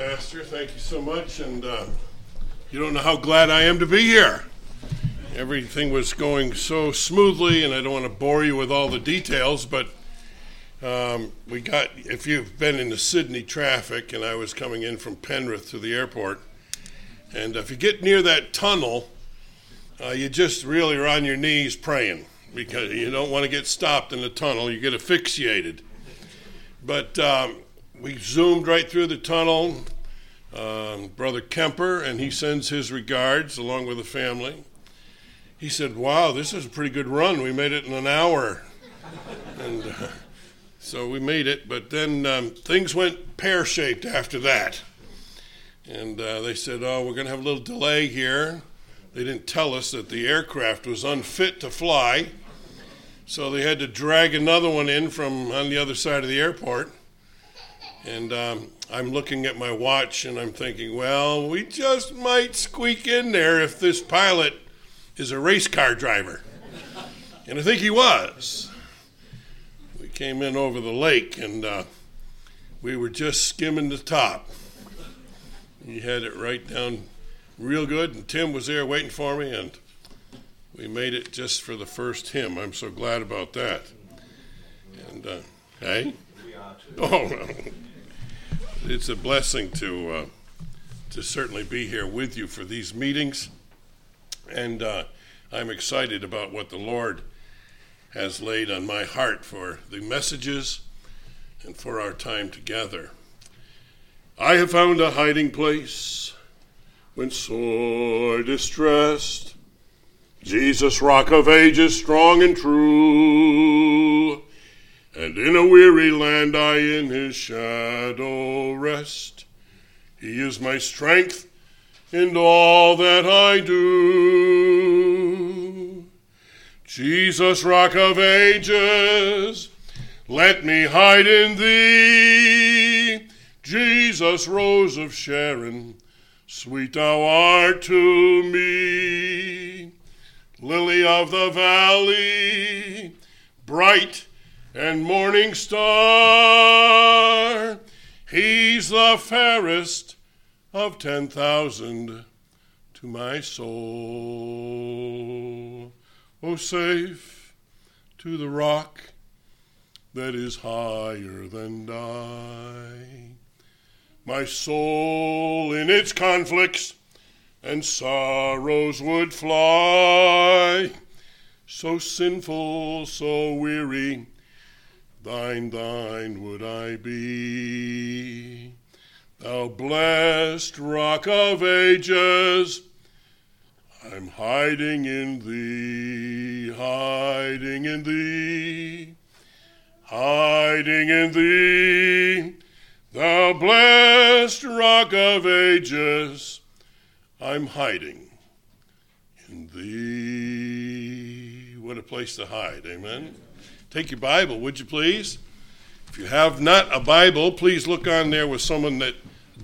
Pastor. Thank you so much. And uh, you don't know how glad I am to be here. Everything was going so smoothly, and I don't want to bore you with all the details, but um, we got, if you've been in the Sydney traffic, and I was coming in from Penrith to the airport, and if you get near that tunnel, uh, you just really are on your knees praying because you don't want to get stopped in the tunnel. You get asphyxiated. But um, we zoomed right through the tunnel. Um, Brother Kemper, and he sends his regards along with the family. He said, Wow, this is a pretty good run. We made it in an hour. and uh, so we made it, but then um, things went pear shaped after that. And uh, they said, Oh, we're going to have a little delay here. They didn't tell us that the aircraft was unfit to fly. So they had to drag another one in from on the other side of the airport. And um, I'm looking at my watch and I'm thinking, well, we just might squeak in there if this pilot is a race car driver. And I think he was. We came in over the lake and uh, we were just skimming the top. He had it right down real good, and Tim was there waiting for me, and we made it just for the first hymn. I'm so glad about that. And uh, hey, oh, no. It's a blessing to uh, to certainly be here with you for these meetings, and uh, I'm excited about what the Lord has laid on my heart for the messages and for our time together. I have found a hiding place when sore distressed. Jesus, rock of ages, strong and true. And in a weary land I in his shadow rest. He is my strength in all that I do. Jesus, rock of ages, let me hide in thee. Jesus, rose of Sharon, sweet thou art to me. Lily of the valley, bright and morning star, he's the fairest of ten thousand to my soul. Oh, safe to the rock that is higher than I. My soul in its conflicts and sorrows would fly. So sinful, so weary, thine, thine would I be. Thou blessed rock of ages, I'm hiding in thee, hiding in thee, hiding in thee. Thou blessed rock of ages, I'm hiding in thee. What a place to hide, amen. Take your Bible, would you please? If you have not a Bible, please look on there with someone that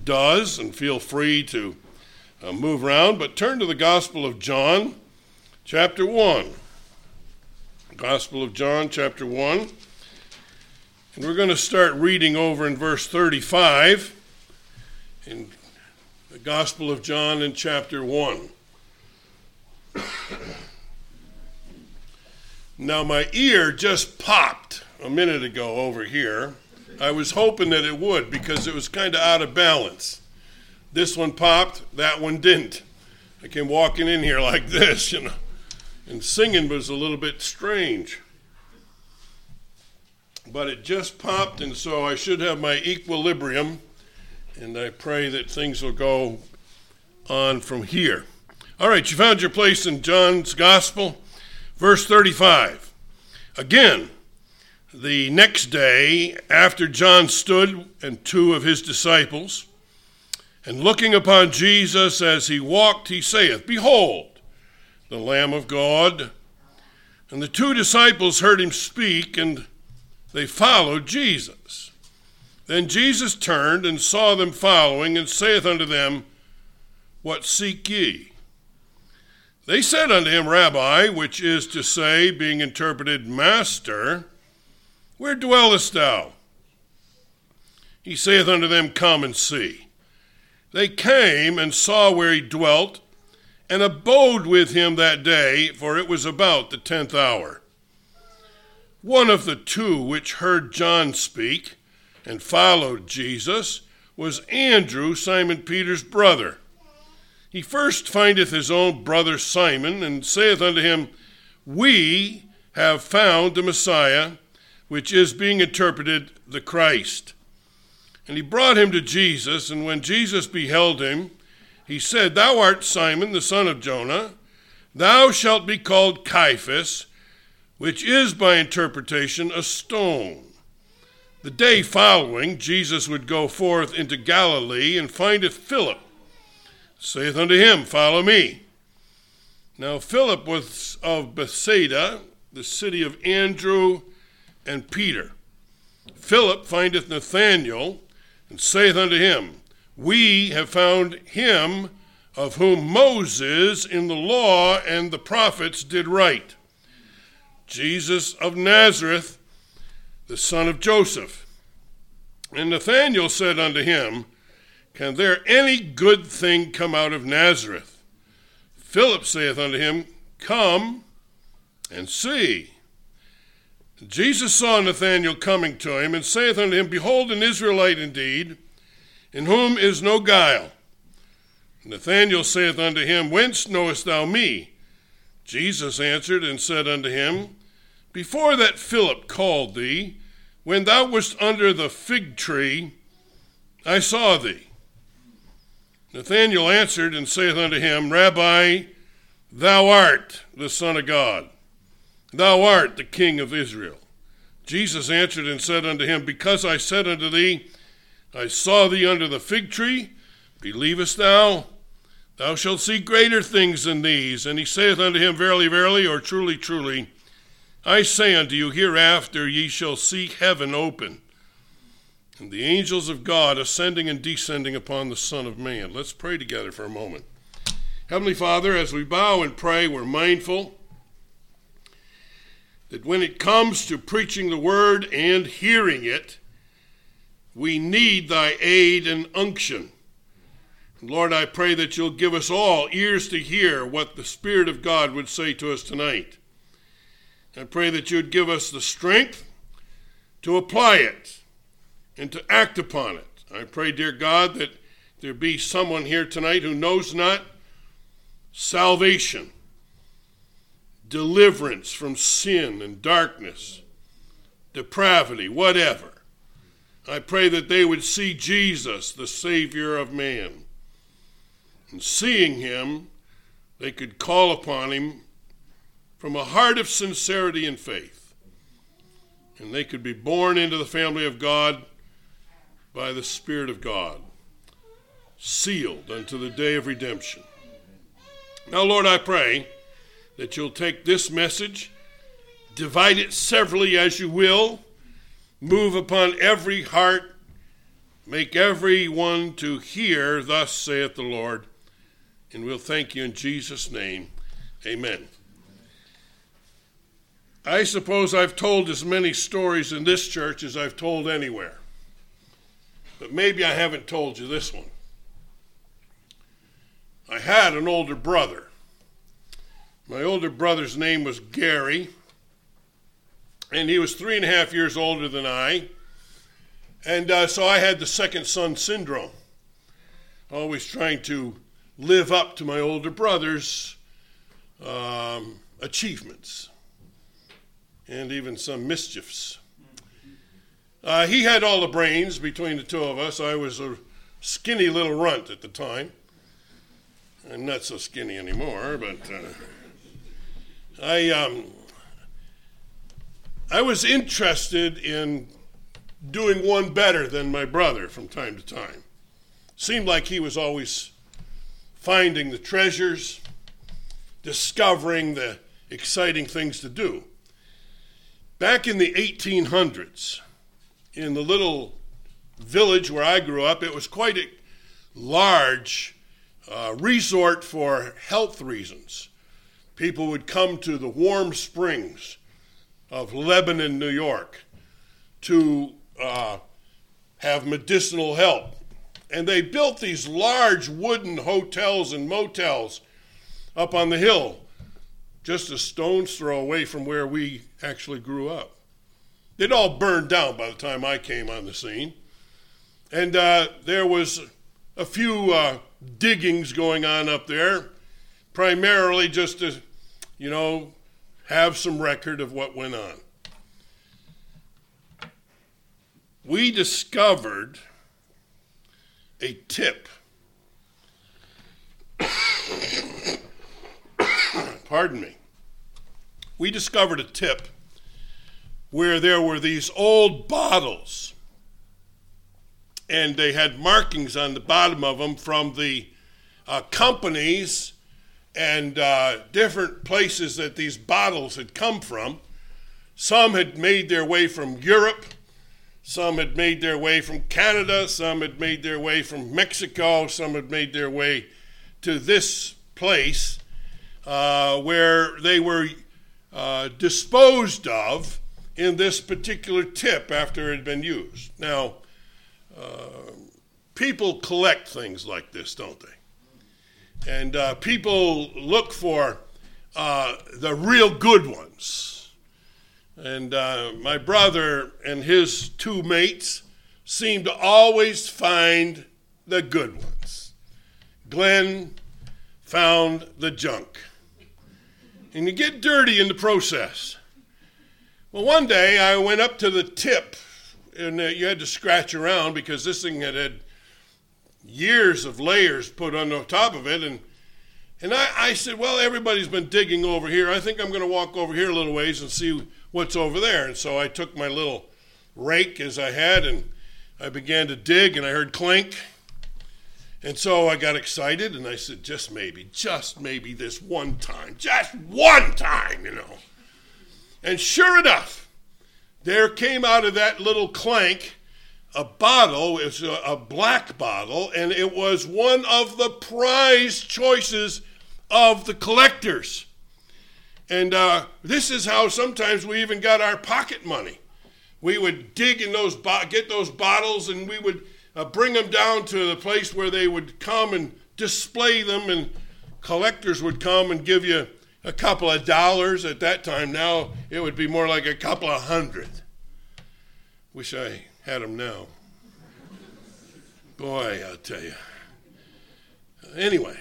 does and feel free to uh, move around. But turn to the Gospel of John, chapter 1. Gospel of John, chapter 1. And we're going to start reading over in verse 35 in the Gospel of John in chapter 1. Now, my ear just popped a minute ago over here. I was hoping that it would because it was kind of out of balance. This one popped, that one didn't. I came walking in here like this, you know, and singing was a little bit strange but it just popped, and so I should have my equilibrium, and I pray that things will go on from here. All right, you found your place in John's Gospel, verse 35. Again, the next day, after John stood and two of his disciples, and looking upon Jesus as he walked, he saith, Behold, the Lamb of God. And the two disciples heard him speak, and they followed Jesus. Then Jesus turned and saw them following, and saith unto them, What seek ye? They said unto him, Rabbi, which is to say, being interpreted, Master, where dwellest thou? He saith unto them, Come and see. they came and saw where he dwelt, and abode with him that day, for it was about the tenth hour. One of the two which heard John speak and followed Jesus was Andrew, Simon Peter's brother. He first findeth his own brother Simon, and saith unto him, We have found the Messiah, which is being interpreted the Christ. And he brought him to Jesus, and when Jesus beheld him, he said, Thou art Simon, the son of Jonah. Thou shalt be called Cephas, which is by interpretation a stone. The day following, Jesus would go forth into Galilee and findeth Philip, saith unto him, Follow me. Now Philip was of Bethsaida, the city of Andrew and Peter. Philip findeth Nathanael, and saith unto him, We have found him of whom Moses in the law and the prophets did write, Jesus of Nazareth, the son of Joseph. And Nathanael said unto him, Can there any good thing come out of Nazareth? Philip saith unto him, Come and see. Jesus saw Nathanael coming to him, and saith unto him, Behold, an Israelite indeed, in whom is no guile. Nathanael saith unto him, Whence knowest thou me? Jesus answered and said unto him, Before that Philip called thee, when thou wast under the fig tree, I saw thee. Nathanael answered and saith unto him, Rabbi, thou art the Son of God. Thou art the King of Israel. Jesus answered and said unto him, Because I said unto thee, I saw thee under the fig tree, believest thou? Thou shalt see greater things than these. And he saith unto him, Verily, verily, or truly, truly, I say unto you, hereafter ye shall see heaven open, and the angels of God ascending and descending upon the Son of Man. Let's pray together for a moment. Heavenly Father, as we bow and pray, we're mindful that when it comes to preaching the word and hearing it, we need thy aid and unction. Lord, I pray that you'll give us all ears to hear what the Spirit of God would say to us tonight. I pray that you'd give us the strength to apply it and to act upon it. I pray, dear God, that there be someone here tonight who knows not salvation deliverance from sin and darkness, depravity, whatever. I pray that they would see Jesus, the Savior of man. And seeing him, they could call upon him from a heart of sincerity and faith. And they could be born into the family of God by the Spirit of God, sealed unto the day of redemption. Now, Lord, I pray that you'll take this message, divide it severally as you will, move upon every heart, make every one to hear, thus saith the Lord. And we'll thank you in Jesus' name. Amen. I suppose I've told as many stories in this church as I've told anywhere. But maybe I haven't told you this one. I had an older brother. My older brother's name was Gary, and he was three and a half years older than I. And uh, so I had the second son syndrome, always trying to live up to my older brother's um, achievements and even some mischiefs. Uh, he had all the brains between the two of us. I was a skinny little runt at the time. I'm not so skinny anymore, but. Uh, I um, I was interested in doing one better than my brother from time to time. Seemed like he was always finding the treasures, discovering the exciting things to do. Back in the 1800s, in the little village where I grew up, it was quite a large uh, resort for health reasons people would come to the warm springs of Lebanon, New York, to uh, have medicinal help And they built these large wooden hotels and motels up on the hill, just a stone's throw away from where we actually grew up. They'd all burned down by the time I came on the scene. And uh, there was a few uh, diggings going on up there, primarily just to, you know, have some record of what went on. We discovered a tip. Pardon me. We discovered a tip where there were these old bottles. And they had markings on the bottom of them from the uh, companies and uh, different places that these bottles had come from. Some had made their way from Europe, some had made their way from Canada, some had made their way from Mexico, some had made their way to this place uh, where they were uh, disposed of in this particular tip after it had been used. Now, uh, people collect things like this, don't they? And uh, people look for uh, the real good ones. And uh, my brother and his two mates seem to always find the good ones. Glenn found the junk. And you get dirty in the process. Well, one day I went up to the tip and uh, you had to scratch around because this thing had had years of layers put on the top of it. And and I, I said, well, everybody's been digging over here. I think I'm going to walk over here a little ways and see what's over there. And so I took my little rake as I had and I began to dig and I heard clink. And so I got excited and I said, just maybe, just maybe this one time, just one time, you know. And sure enough, there came out of that little clank a bottle, it's a, a, black bottle, and it was one of the prize choices of the collectors. And uh, this is how sometimes we even got our pocket money. We would dig in those, bo- get those bottles, and we would uh, bring them down to the place where they would come and display them, and collectors would come and give you a couple of dollars at that time. Now it would be more like a couple of hundred. Wish I had them now. Boy, I'll tell you. Anyway,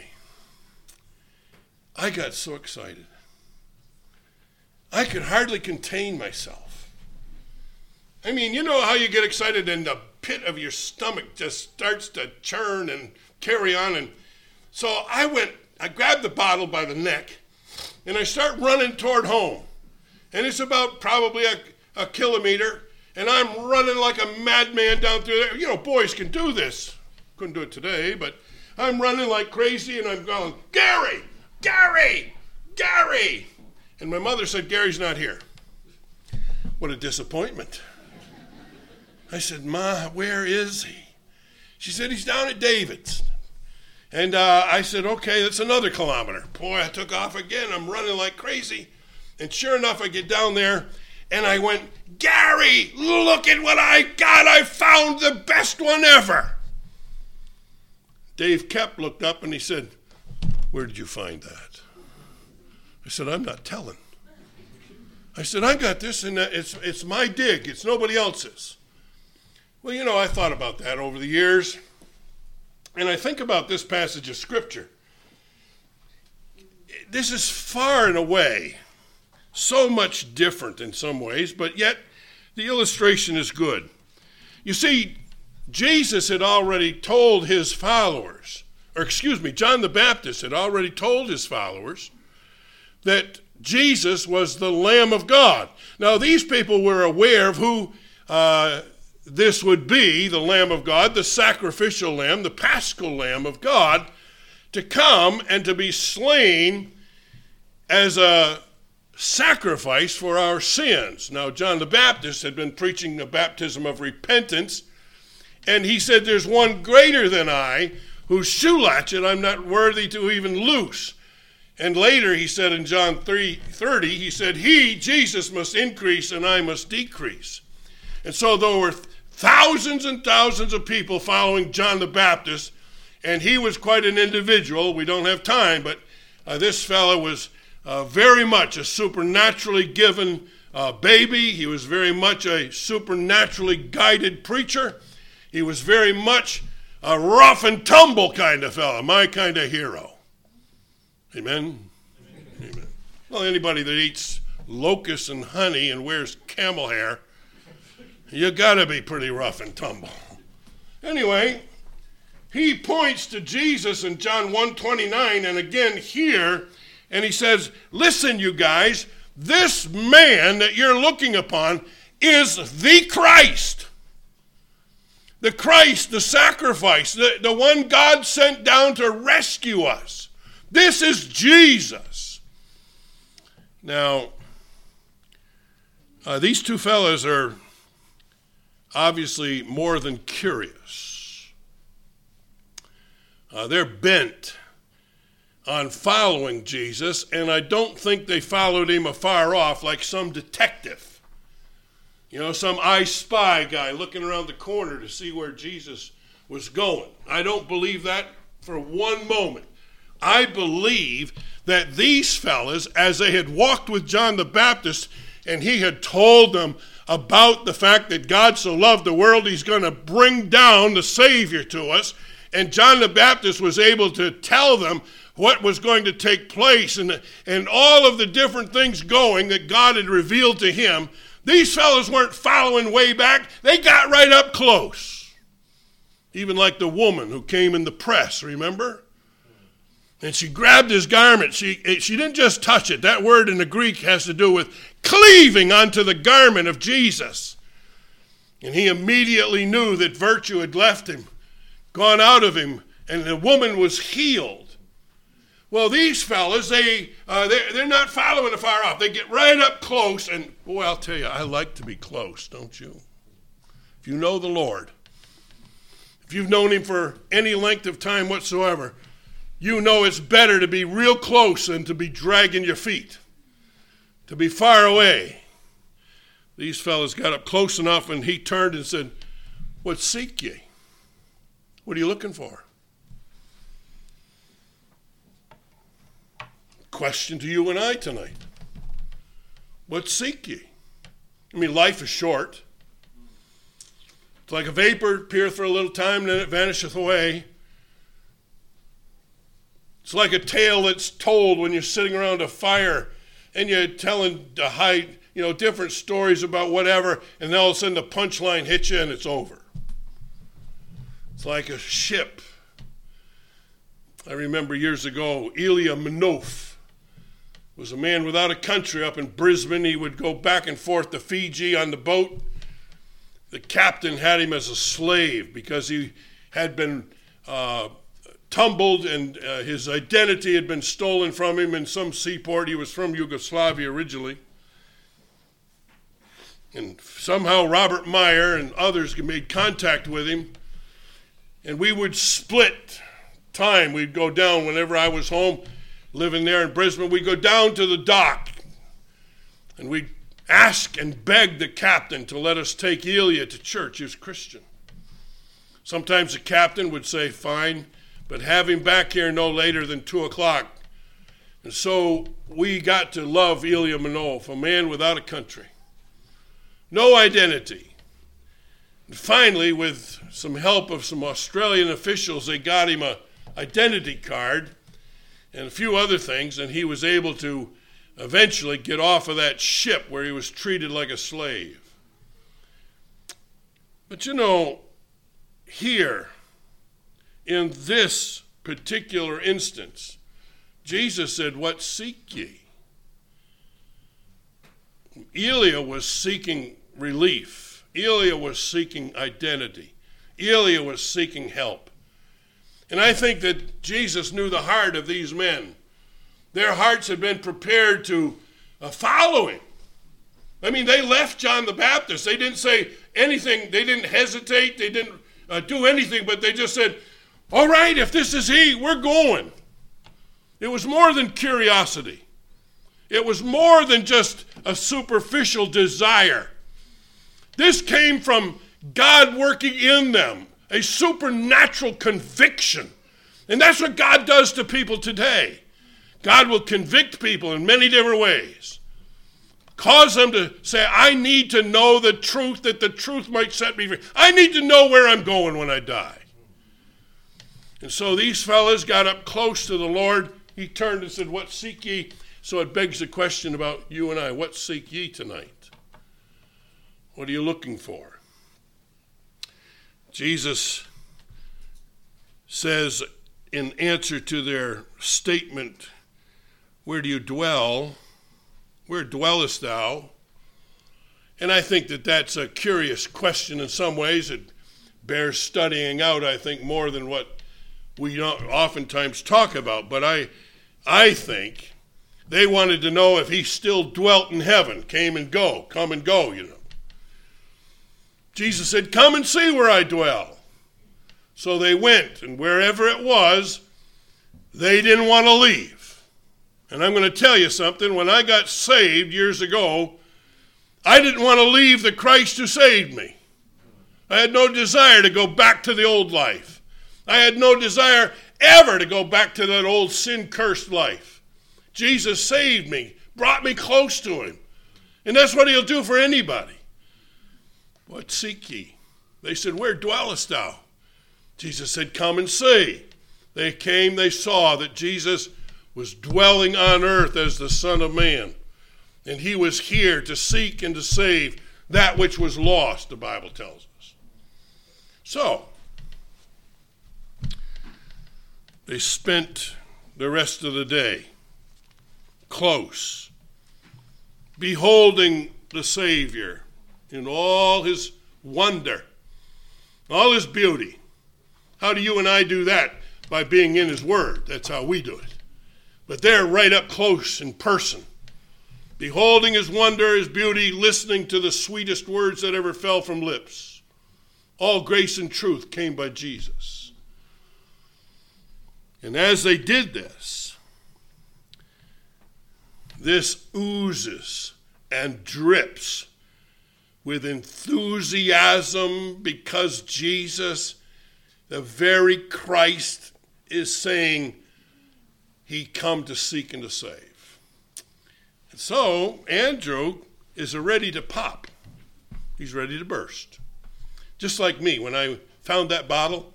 I got so excited. I could hardly contain myself. I mean, you know how you get excited and the pit of your stomach just starts to churn and carry on. And so I went, I grabbed the bottle by the neck and I start running toward home. And it's about probably a, a kilometer. And I'm running like a madman down through there. You know, boys can do this. Couldn't do it today, but I'm running like crazy and I'm going, Gary, Gary, Gary. And my mother said, Gary's not here. What a disappointment. I said, Ma, where is he? She said, he's down at David's. And uh, I said, okay, that's another kilometer. Boy, I took off again. I'm running like crazy. And sure enough, I get down there and I went, Gary, look at what I got. I found the best one ever. Dave Kep looked up and he said, Where did you find that? I said, I'm not telling. I said, I got this and it's, it's my dig, it's nobody else's. Well, you know, I thought about that over the years. And I think about this passage of Scripture. This is far and away so much different in some ways, but yet the illustration is good. You see, Jesus had already told his followers, or excuse me, John the Baptist had already told his followers that Jesus was the Lamb of God. Now, these people were aware of who uh, this would be the Lamb of God, the sacrificial Lamb, the paschal Lamb of God, to come and to be slain as a sacrifice for our sins. Now, John the Baptist had been preaching the baptism of repentance, and he said, There's one greater than I, whose shoe latchet I'm not worthy to even loose. And later he said in John 3 30, he said, He, Jesus, must increase and I must decrease. And so there were thousands and thousands of people following John the Baptist, and he was quite an individual. We don't have time, but uh, this fellow was uh, very much a supernaturally given uh, baby. He was very much a supernaturally guided preacher. He was very much a rough and tumble kind of fellow, my kind of hero. Amen. Amen. Well, anybody that eats locusts and honey and wears camel hair, you got to be pretty rough and tumble. Anyway, he points to Jesus in John 129 and again here and he says, "Listen you guys, this man that you're looking upon is the Christ. The Christ, the sacrifice, the, the one God sent down to rescue us. This is Jesus. Now, uh, these two fellows are obviously more than curious. Uh, they're bent on following Jesus, and I don't think they followed him afar off like some detective. You know, some I spy guy looking around the corner to see where Jesus was going. I don't believe that for one moment. I believe that these fellas, as they had walked with John the Baptist and he had told them about the fact that God so loved the world, he's going to bring down the Savior to us. And John the Baptist was able to tell them what was going to take place and, and all of the different things going that God had revealed to him, these fellows weren't following way back. They got right up close. Even like the woman who came in the press, remember? And she grabbed his garment. She, she didn't just touch it. That word in the Greek has to do with cleaving unto the garment of Jesus. And he immediately knew that virtue had left him, gone out of him, and the woman was healed. Well, these fellas, they, uh, they're, they're not following the far off. They get right up close, and boy, I'll tell you, I like to be close, don't you? If you know the Lord, if you've known Him for any length of time whatsoever, you know it's better to be real close than to be dragging your feet, to be far away. These fellows got up close enough, and he turned and said, What seek ye? What are you looking for? question to you and I tonight. What seek ye? I mean, life is short. It's like a vapor appears for a little time, then it vanisheth away. It's like a tale that's told when you're sitting around a fire and you're telling the high, you know, different stories about whatever, and then all of a sudden the punchline hits you and it's over. It's like a ship. I remember years ago, Ilya Minoff was a man without a country up in Brisbane. He would go back and forth to Fiji on the boat. The captain had him as a slave because he had been uh, tumbled and uh, his identity had been stolen from him in some seaport. He was from Yugoslavia originally. And somehow Robert Meyer and others made contact with him. And we would split time. We'd go down whenever I was home living there in Brisbane, We'd go down to the dock and we'd ask and beg the captain to let us take Ilya to church. He was Christian. Sometimes the captain would say, fine, but have him back here no later than 2 o'clock. And so we got to love Ilya Manov, a man without a country, no identity. And finally, with some help of some Australian officials, they got him a identity card and a few other things, and he was able to eventually get off of that ship where he was treated like a slave. But you know, here, in this particular instance, Jesus said, What seek ye? Ilya was seeking relief. Ilya was seeking identity. Ilya was seeking help. And I think that Jesus knew the heart of these men. Their hearts had been prepared to uh, follow him. I mean, they left John the Baptist. They didn't say anything, they didn't hesitate, they didn't uh, do anything, but they just said, All right, if this is he, we're going. It was more than curiosity, it was more than just a superficial desire. This came from God working in them, a supernatural conviction. And that's what God does to people today. God will convict people in many different ways. Cause them to say, I need to know the truth that the truth might set me free. I need to know where I'm going when I die. And so these fellows got up close to the Lord. He turned and said, What seek ye? So it begs the question about you and I. What seek ye tonight? What are you looking for? Jesus says, in answer to their statement, Where do you dwell? Where dwellest thou? And I think that that's a curious question in some ways. It bears studying out, I think, more than what we oftentimes talk about. But I, I think they wanted to know if he still dwelt in heaven, came and go, come and go, you know. Jesus said, Come and see where I dwell. So they went, and wherever it was, they didn't want to leave. And I'm going to tell you something. When I got saved years ago, I didn't want to leave the Christ who saved me. I had no desire to go back to the old life. I had no desire ever to go back to that old sin cursed life. Jesus saved me, brought me close to Him. And that's what He'll do for anybody. What seek ye? They said, Where dwellest thou? Jesus said, Come and see. They came, they saw that Jesus was dwelling on earth as the Son of Man. And he was here to seek and to save that which was lost, the Bible tells us. So, they spent the rest of the day close, beholding the Savior in all his wonder, all his beauty. How do you and I do that? By being in his word. That's how we do it. But they're right up close in person, beholding his wonder, his beauty, listening to the sweetest words that ever fell from lips. All grace and truth came by Jesus. And as they did this, this oozes and drips with enthusiasm because Jesus, the very Christ, is saying he come to seek and to save. And so Andrew is ready to pop. He's ready to burst. Just like me, when I found that bottle,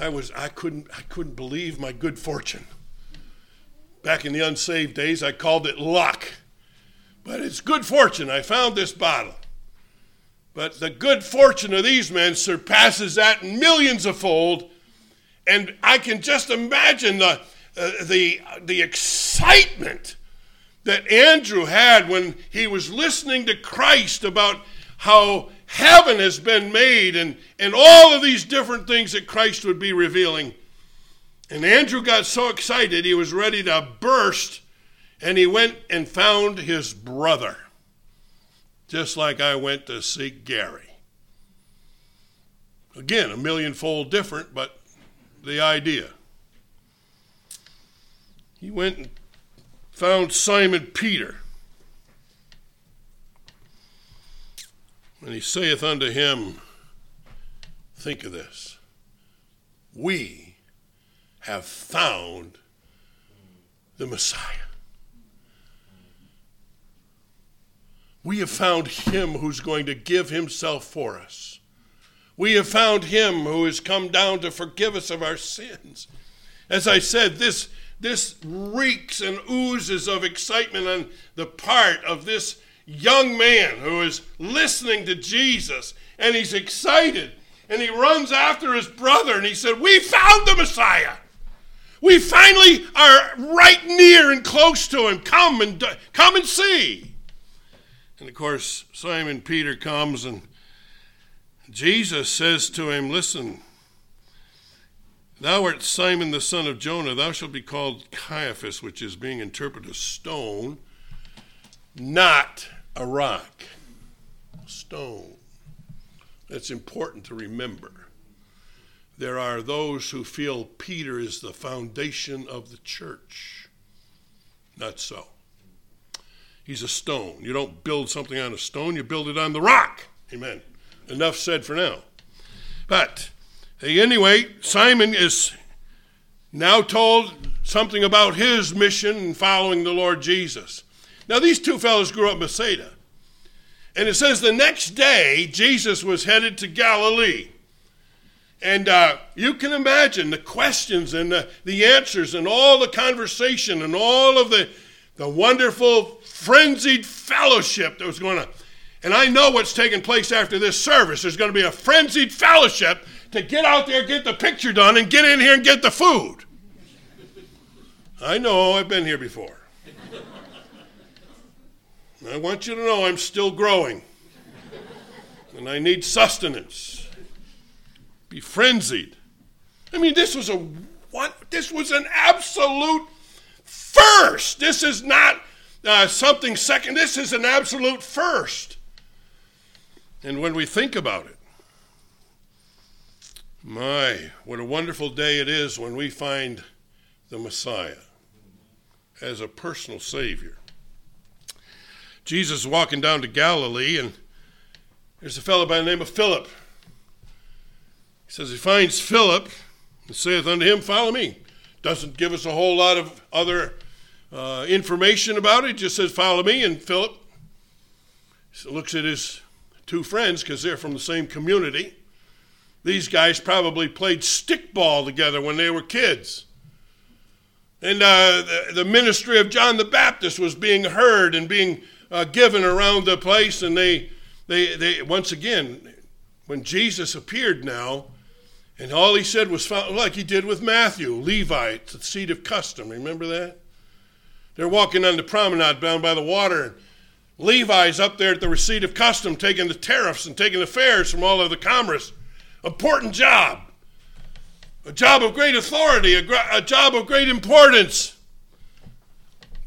I was I couldn't I couldn't believe my good fortune. Back in the unsaved days, I called it luck. But it's good fortune. I found this bottle. But the good fortune of these men surpasses that millions of fold. And I can just imagine the, uh, the, the excitement that Andrew had when he was listening to Christ about how heaven has been made and, and all of these different things that Christ would be revealing. And Andrew got so excited he was ready to burst, and he went and found his brother just like I went to seek Gary. Again, a millionfold different, but the idea. He went and found Simon Peter. And he saith unto him, Think of this. We have found the Messiah. We have found him who's going to give himself for us. We have found him who has come down to forgive us of our sins. As I said, this, this reeks and oozes of excitement on the part of this young man who is listening to Jesus and he's excited and he runs after his brother and he said, We found the Messiah. We finally are right near and close to him. Come and come and see. And of course, Simon Peter comes and Jesus says to him, Listen, thou art Simon the son of Jonah, thou shalt be called Caiaphas, which is being interpreted stone, not a rock. Stone. That's important to remember. There are those who feel Peter is the foundation of the church. Not so. He's a stone. You don't build something on a stone, you build it on the rock. Amen. enough said for now. But anyway, Simon is now told something about his mission in following the Lord Jesus. Now, these two fellows grew up in Bethsaida. And it says the next day, Jesus was headed to Galilee. And uh, you can imagine the questions and the, the answers and all the conversation and all of the, the wonderful frenzied fellowship that was going on. And I know what's taking place after this service. There's going to be a frenzied fellowship to get out there, get the picture done, and get in here and get the food. I know, I've been here before. I want you to know I'm still growing. And I need sustenance. Be frenzied. I mean, this was a what? This was an absolute first. This is not uh, something second. This is an absolute first. And when we think about it, my, what a wonderful day it is when we find the Messiah as a personal Savior. Jesus walking down to Galilee, and there's a fellow by the name of Philip. He says he finds Philip and saith unto him, Follow me. Doesn't give us a whole lot of other uh, information about it. Just says, Follow me. And Philip looks at his two friends because they're from the same community. These guys probably played stickball together when they were kids. And uh, the, the, ministry of John the Baptist was being heard and being uh, given around the place. And they, they, they, once again, when Jesus appeared now, and all he said was like he did with Matthew, Levi, the seat of custom. Remember that? They're walking on the promenade bound by the water. And Levi's up there at the receipt of custom, taking the tariffs and taking the fares from all of the commerce. Important job. A job of great authority, a, a job of great importance.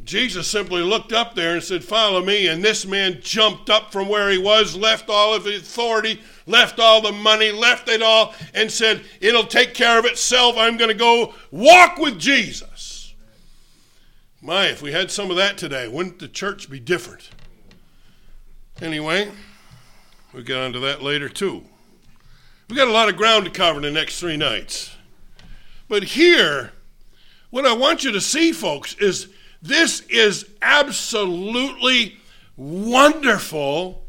Jesus simply looked up there and said, Follow me. And this man jumped up from where he was, left all of the authority, left all the money, left it all, and said, It'll take care of itself. I'm going to go walk with Jesus. My, if we had some of that today, wouldn't the church be different? Anyway, we'll get on to that later too. We've got a lot of ground to cover in the next three nights. But here, what I want you to see, folks, is this is absolutely wonderful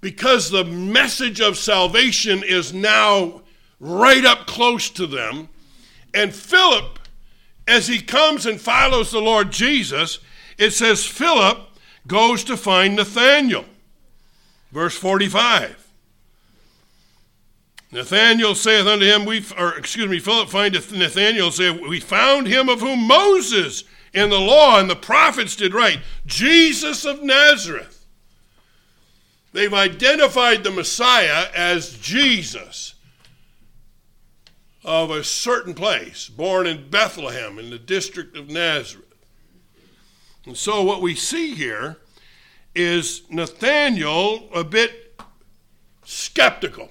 because the message of salvation is now right up close to them. And Philip, as he comes and follows the Lord Jesus, it says Philip goes to find Nathanael. Verse 45. Nathanael saith unto him, we, or excuse me, Philip findeth Nathanael, saith, We found him of whom Moses in the law and the prophets did write, Jesus of Nazareth. They've identified the Messiah as Jesus of a certain place, born in Bethlehem in the district of Nazareth. And so what we see here is Nathanael a bit skeptical.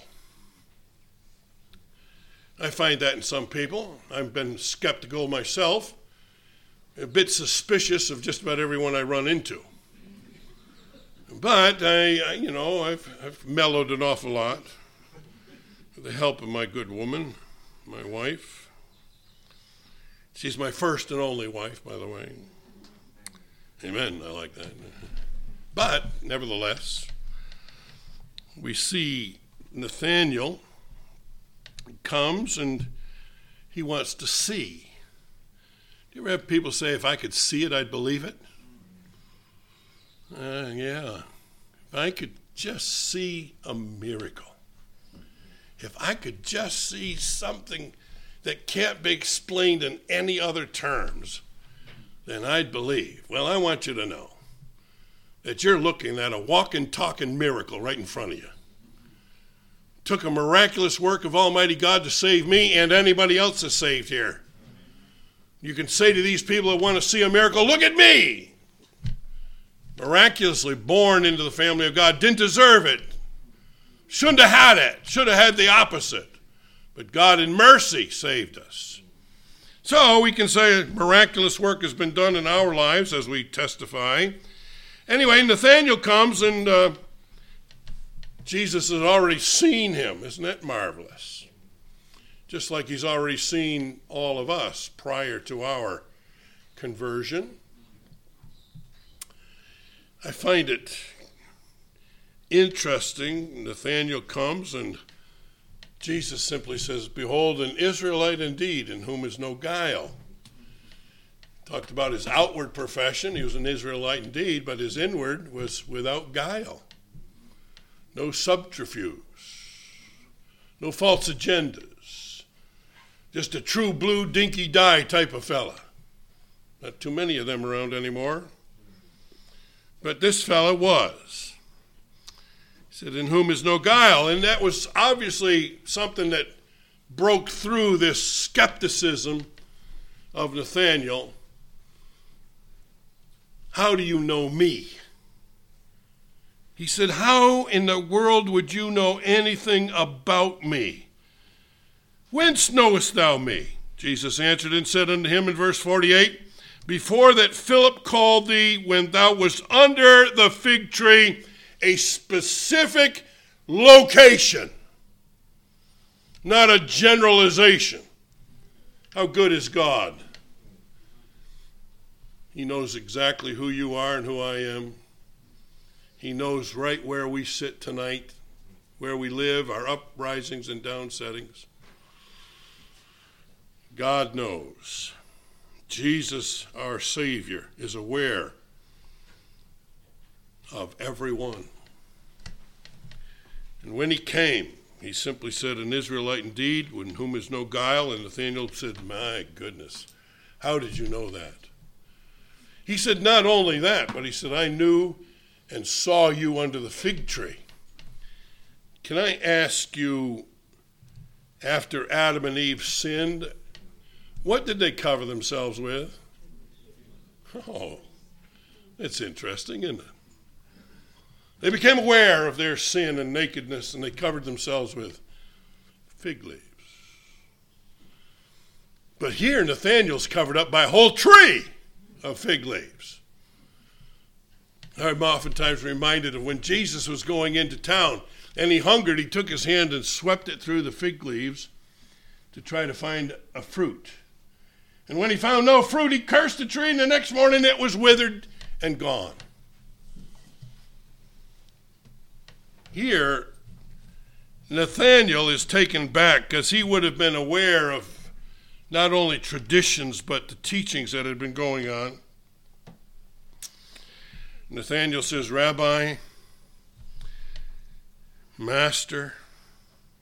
I find that in some people. I've been skeptical myself a bit suspicious of just about everyone I run into. But I, I, you know, I've, I've mellowed an awful lot with the help of my good woman, my wife. She's my first and only wife, by the way. Amen. I like that. But nevertheless, we see Nathaniel comes and he wants to see. You ever have people say, if I could see it, I'd believe it? Uh, yeah. If I could just see a miracle, if I could just see something that can't be explained in any other terms, then I'd believe. Well, I want you to know that you're looking at a walking, talking miracle right in front of you. took a miraculous work of Almighty God to save me and anybody else that's saved here. You can say to these people that want to see a miracle, look at me. Miraculously born into the family of God, didn't deserve it. Shouldn't have had it. Should have had the opposite. But God in mercy saved us. So we can say miraculous work has been done in our lives as we testify. Anyway, Nathaniel comes and uh, Jesus has already seen him. Isn't that marvelous? Just like he's already seen all of us prior to our conversion. I find it interesting. Nathanael comes and Jesus simply says, Behold, an Israelite indeed, in whom is no guile. Talked about his outward profession. He was an Israelite indeed, but his inward was without guile. No subterfuge, no false agendas. Just a true blue dinky die type of fella. Not too many of them around anymore. But this fella was He said, In whom is no guile. And that was obviously something that broke through this skepticism of Nathaniel. How do you know me? He said, How in the world would you know anything about me? Whence knowest thou me? Jesus answered and said unto him in verse 48 Before that Philip called thee, when thou wast under the fig tree, a specific location, not a generalization. How good is God? He knows exactly who you are and who I am. He knows right where we sit tonight, where we live, our uprisings and downsettings. God knows. Jesus, our Savior, is aware of everyone. And when he came, he simply said, An Israelite indeed, in whom is no guile. And Nathanael said, My goodness, how did you know that? He said, Not only that, but he said, I knew and saw you under the fig tree. Can I ask you, after Adam and Eve sinned, what did they cover themselves with? Oh, that's interesting, isn't it? They became aware of their sin and nakedness, and they covered themselves with fig leaves. But here, Nathaniel's covered up by a whole tree of fig leaves. I'm oftentimes reminded of when Jesus was going into town and he hungered, he took his hand and swept it through the fig leaves to try to find a fruit. And when he found no fruit, he cursed the tree, and the next morning it was withered and gone. Here, Nathaniel is taken back because he would have been aware of not only traditions but the teachings that had been going on. Nathaniel says, Rabbi, Master,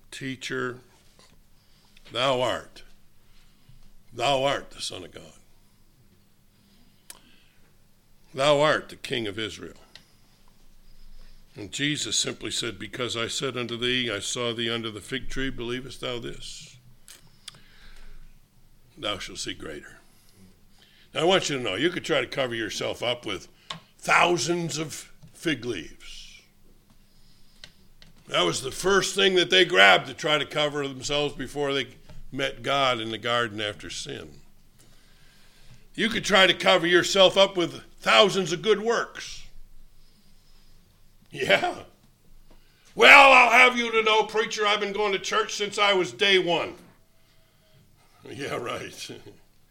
Teacher, thou art. Thou art the Son of God. Thou art the King of Israel. And Jesus simply said, Because I said unto thee, I saw thee under the fig tree, believest thou this? Thou shalt see greater. Now, I want you to know, you could try to cover yourself up with thousands of fig leaves. That was the first thing that they grabbed to try to cover themselves before they met God in the garden after sin. You could try to cover yourself up with thousands of good works. Yeah. Well, I'll have you to know, preacher, I've been going to church since I was day one. Yeah, right.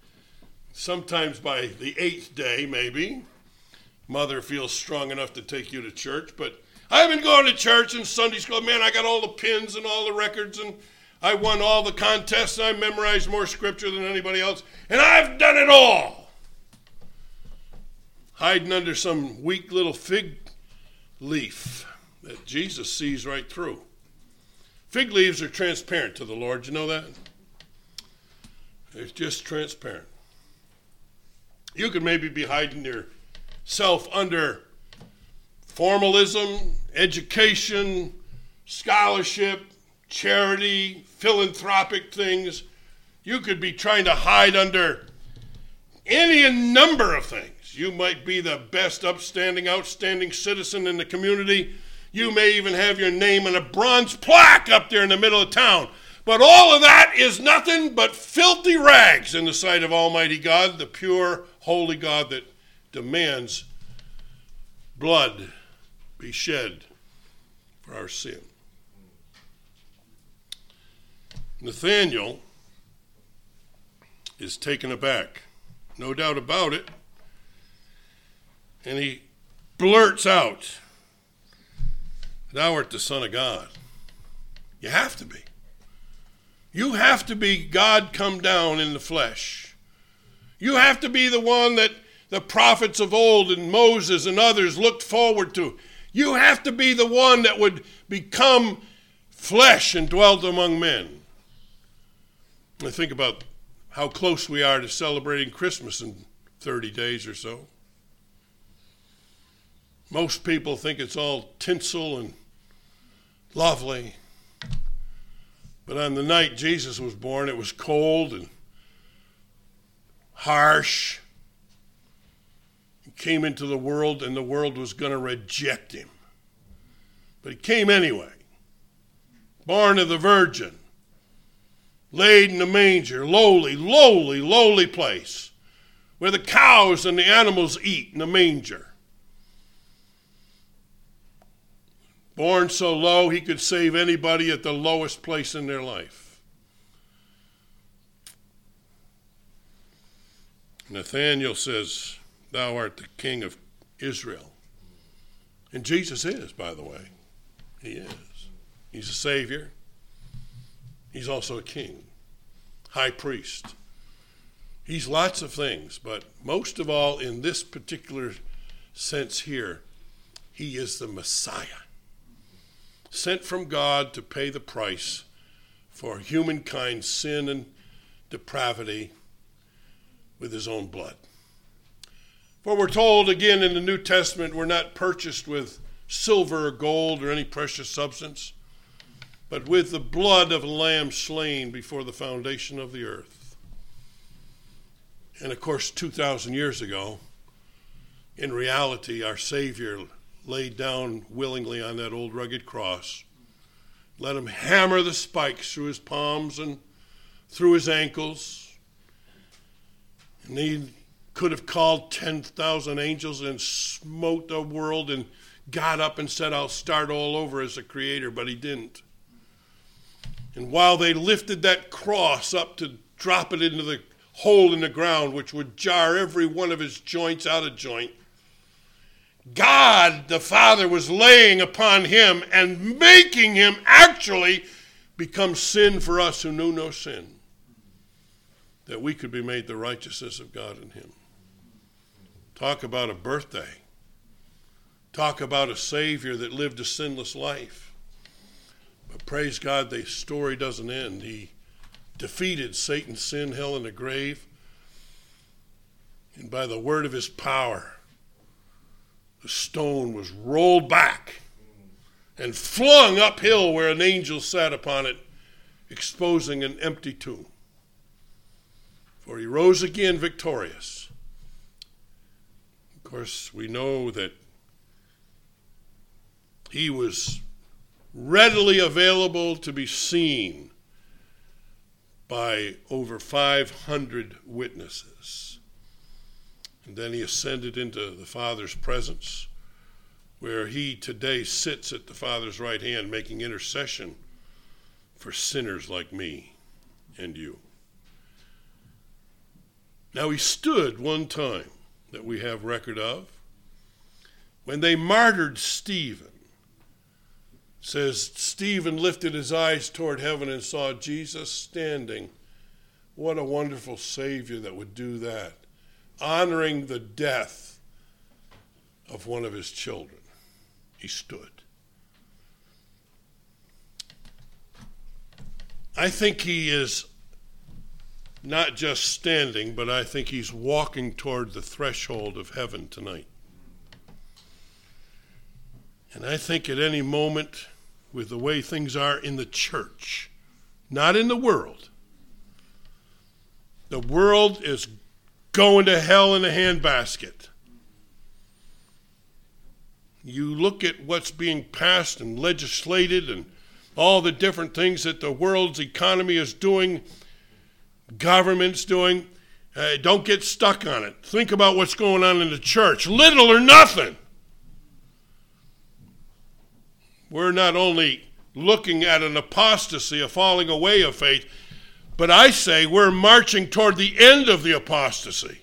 Sometimes by the eighth day, maybe, mother feels strong enough to take you to church, but I've been going to church and Sunday school. Man, I got all the pins and all the records, and I won all the contests, I memorized more scripture than anybody else, and I've done it all. Hiding under some weak little fig leaf that Jesus sees right through. Fig leaves are transparent to the Lord. You know that? They're just transparent. You could maybe be hiding yourself under formalism, education, scholarship, charity, philanthropic things. You could be trying to hide under any number of things. You might be the best upstanding, outstanding citizen in the community. You may even have your name in a bronze plaque up there in the middle of town. But all of that is nothing but filthy rags in the sight of Almighty God, the pure, holy God that demands blood be shed for our sin. Nathaniel is taken aback, no doubt about it, and he blurts out, Thou art the Son of God. You have to be. You have to be God come down in the flesh. You have to be the one that the prophets of old and Moses and others looked forward to. You have to be the one that would become flesh and dwelt among men. I think about how close we are to celebrating Christmas in 30 days or so. Most people think it's all tinsel and lovely. But on the night Jesus was born, it was cold and harsh. He came into the world, and the world was going to reject him. But he came anyway. Born of the Virgin laid in the manger, lowly, lowly, lowly place, where the cows and the animals eat in the manger. Born so low he could save anybody at the lowest place in their life. Nathaniel says, Thou art the king of Israel. And Jesus is, by the way. He is. He's a savior. He's also a king, high priest. He's lots of things, but most of all, in this particular sense here, he is the Messiah, sent from God to pay the price for humankind's sin and depravity with his own blood. For we're told again in the New Testament, we're not purchased with silver or gold or any precious substance but with the blood of a lamb slain before the foundation of the earth. And of course, 2,000 years ago, in reality, our Savior laid down willingly on that old rugged cross, let him hammer the spikes through his palms and through his ankles. And he could have called 10,000 angels and smote the world and got up and said, I'll start all over as a creator, but he didn't. And while they lifted that cross up to drop it into the hole in the ground, which would jar every one of his joints out of joint, God the Father was laying upon him and making him actually become sin for us who knew no sin, that we could be made the righteousness of God in him. Talk about a birthday. Talk about a Savior that lived a sinless life. But praise God, the story doesn't end. He defeated Satan, sin, hell, and the grave. And by the word of his power, the stone was rolled back and flung uphill where an angel sat upon it, exposing an empty tomb. For he rose again victorious. Of course, we know that he was readily available to be seen by over 500 witnesses. And then he ascended into the Father's presence, where he today sits at the Father's right hand making intercession for sinners like me and you. Now, he stood one time that we have record of when they martyred Stephen says Stephen lifted his eyes toward heaven and saw Jesus standing. What a wonderful Savior that would do that, honoring the death of one of his children. He stood. I think he is not just standing, but I think he's walking toward the threshold of heaven tonight. And I think at any moment, with the way things are in the church, not in the world, the world is going to hell in a handbasket. You look at what's being passed and legislated and all the different things that the world's economy is doing, government's doing. Uh, don't get stuck on it. Think about what's going on in the church, little or nothing. We're not only looking at an apostasy, a falling away of faith, but I say we're marching toward the end of the apostasy.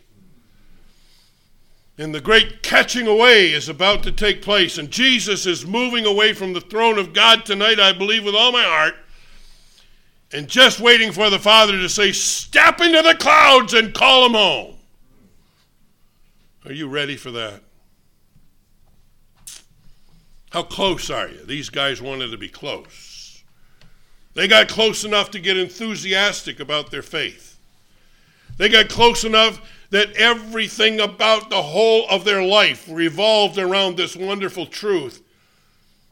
And the great catching away is about to take place. And Jesus is moving away from the throne of God tonight, I believe, with all my heart. And just waiting for the Father to say, Step into the clouds and call him home. Are you ready for that? How close are you? These guys wanted to be close. They got close enough to get enthusiastic about their faith. They got close enough that everything about the whole of their life revolved around this wonderful truth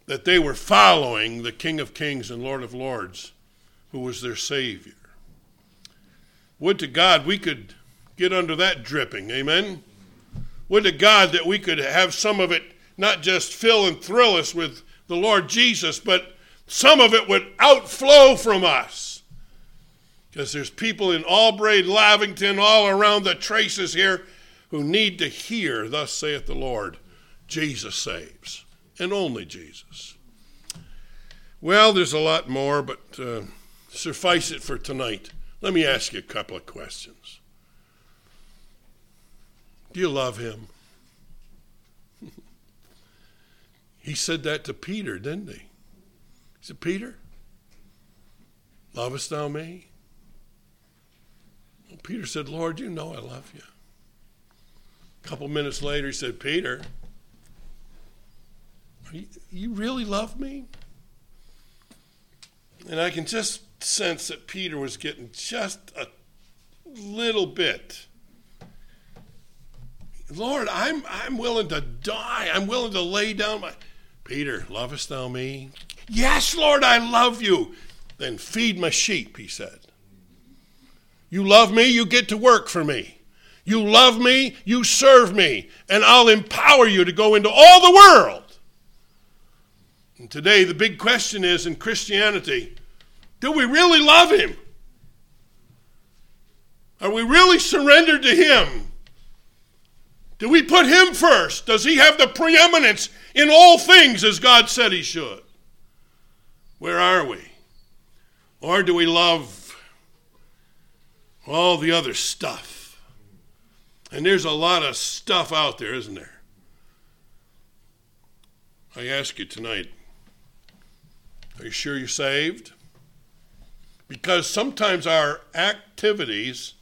that they were following the King of Kings and Lord of Lords, who was their Savior. Would to God we could get under that dripping, amen? Would to God that we could have some of it not just fill and thrill us with the Lord Jesus, but some of it would outflow from us. Because there's people in Albury, Lavington, all around the traces here who need to hear, Thus saith the Lord, Jesus saves, and only Jesus. Well, there's a lot more, but uh, suffice it for tonight. Let me ask you a couple of questions. Do you love him? He said that to Peter, didn't he? He said, Peter, lovest thou me? Well, Peter said, Lord, you know I love you. A couple minutes later, he said, Peter, you, you really love me? And I can just sense that Peter was getting just a little bit Lord, I'm I'm willing to die. I'm willing to lay down my Peter, lovest thou me? Yes, Lord, I love you. Then feed my sheep, he said. You love me, you get to work for me. You love me, you serve me, and I'll empower you to go into all the world. And today, the big question is in Christianity do we really love him? Are we really surrendered to him? Do we put him first? Does he have the preeminence in all things as God said he should? Where are we? Or do we love all the other stuff? And there's a lot of stuff out there, isn't there? I ask you tonight are you sure you're saved? Because sometimes our activities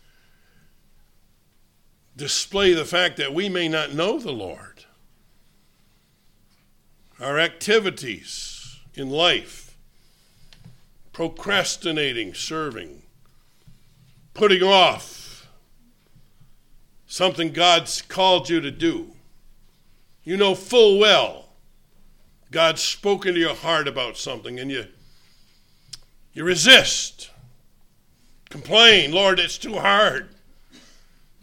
display the fact that we may not know the Lord. Our activities in life, procrastinating, serving, putting off something God's called you to do. You know full well God's spoken to your heart about something and you you resist. Complain, Lord, it's too hard.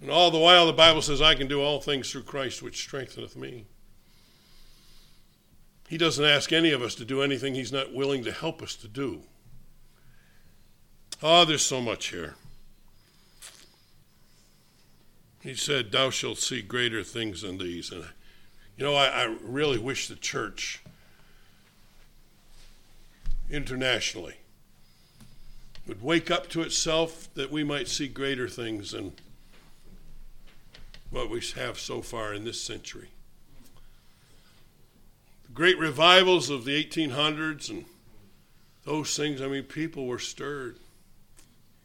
And all the while, the Bible says, I can do all things through Christ, which strengtheneth me. He doesn't ask any of us to do anything He's not willing to help us to do. Oh, there's so much here. He said, Thou shalt see greater things than these. And, you know, I, I really wish the church internationally would wake up to itself that we might see greater things than what we have so far in this century. The great revivals of the 1800s and those things, I mean, people were stirred.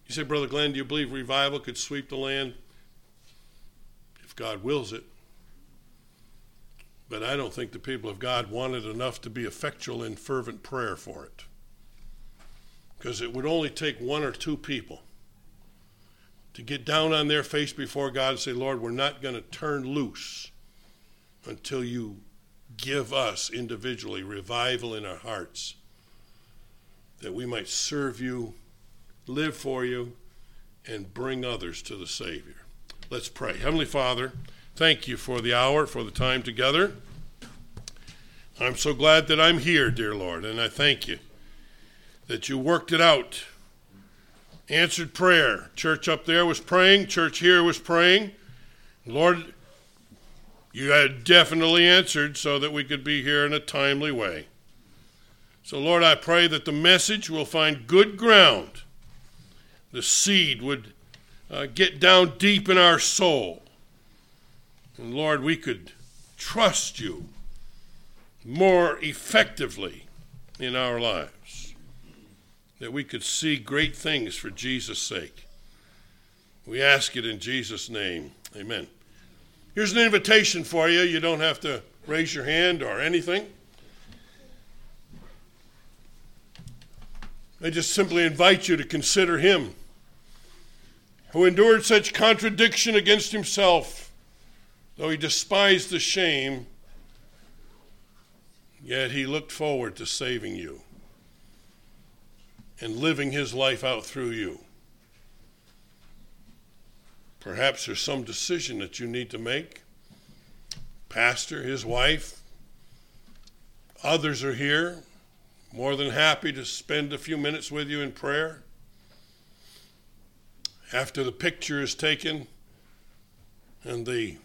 You say, Brother Glenn, do you believe revival could sweep the land? If God wills it. But I don't think the people of God wanted enough to be effectual in fervent prayer for it. Because it would only take one or two people to get down on their face before God and say, Lord, we're not going to turn loose until you give us individually revival in our hearts, that we might serve you, live for you, and bring others to the Savior. Let's pray. Heavenly Father, thank you for the hour, for the time together. I'm so glad that I'm here, dear Lord, and I thank you that you worked it out answered prayer. Church up there was praying, church here was praying. Lord, you had definitely answered so that we could be here in a timely way. So, Lord, I pray that the message will find good ground. The seed would uh, get down deep in our soul. And, Lord, we could trust you more effectively in our lives. That we could see great things for Jesus' sake. We ask it in Jesus' name. Amen. Here's an invitation for you. You don't have to raise your hand or anything. I just simply invite you to consider him who endured such contradiction against himself, though he despised the shame, yet he looked forward to saving you and living his life out through you. Perhaps there's some decision that you need to make. Pastor, his wife, others are here, more than happy to spend a few minutes with you in prayer. After the picture is taken and the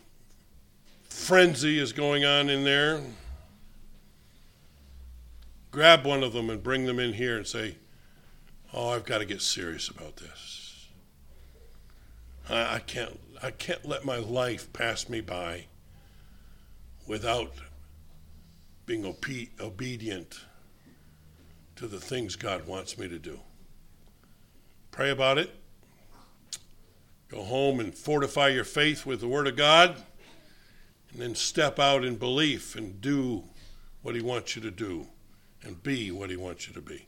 frenzy is going on in there, grab one of them and bring them in here and say, Oh, I've got to get serious about this. I, I can't I can't let my life pass me by without being obe- obedient to the things God wants me to do. Pray about it. Go home and fortify your faith with the Word of God, and then step out in belief and do what He wants you to do and be what He wants you to be.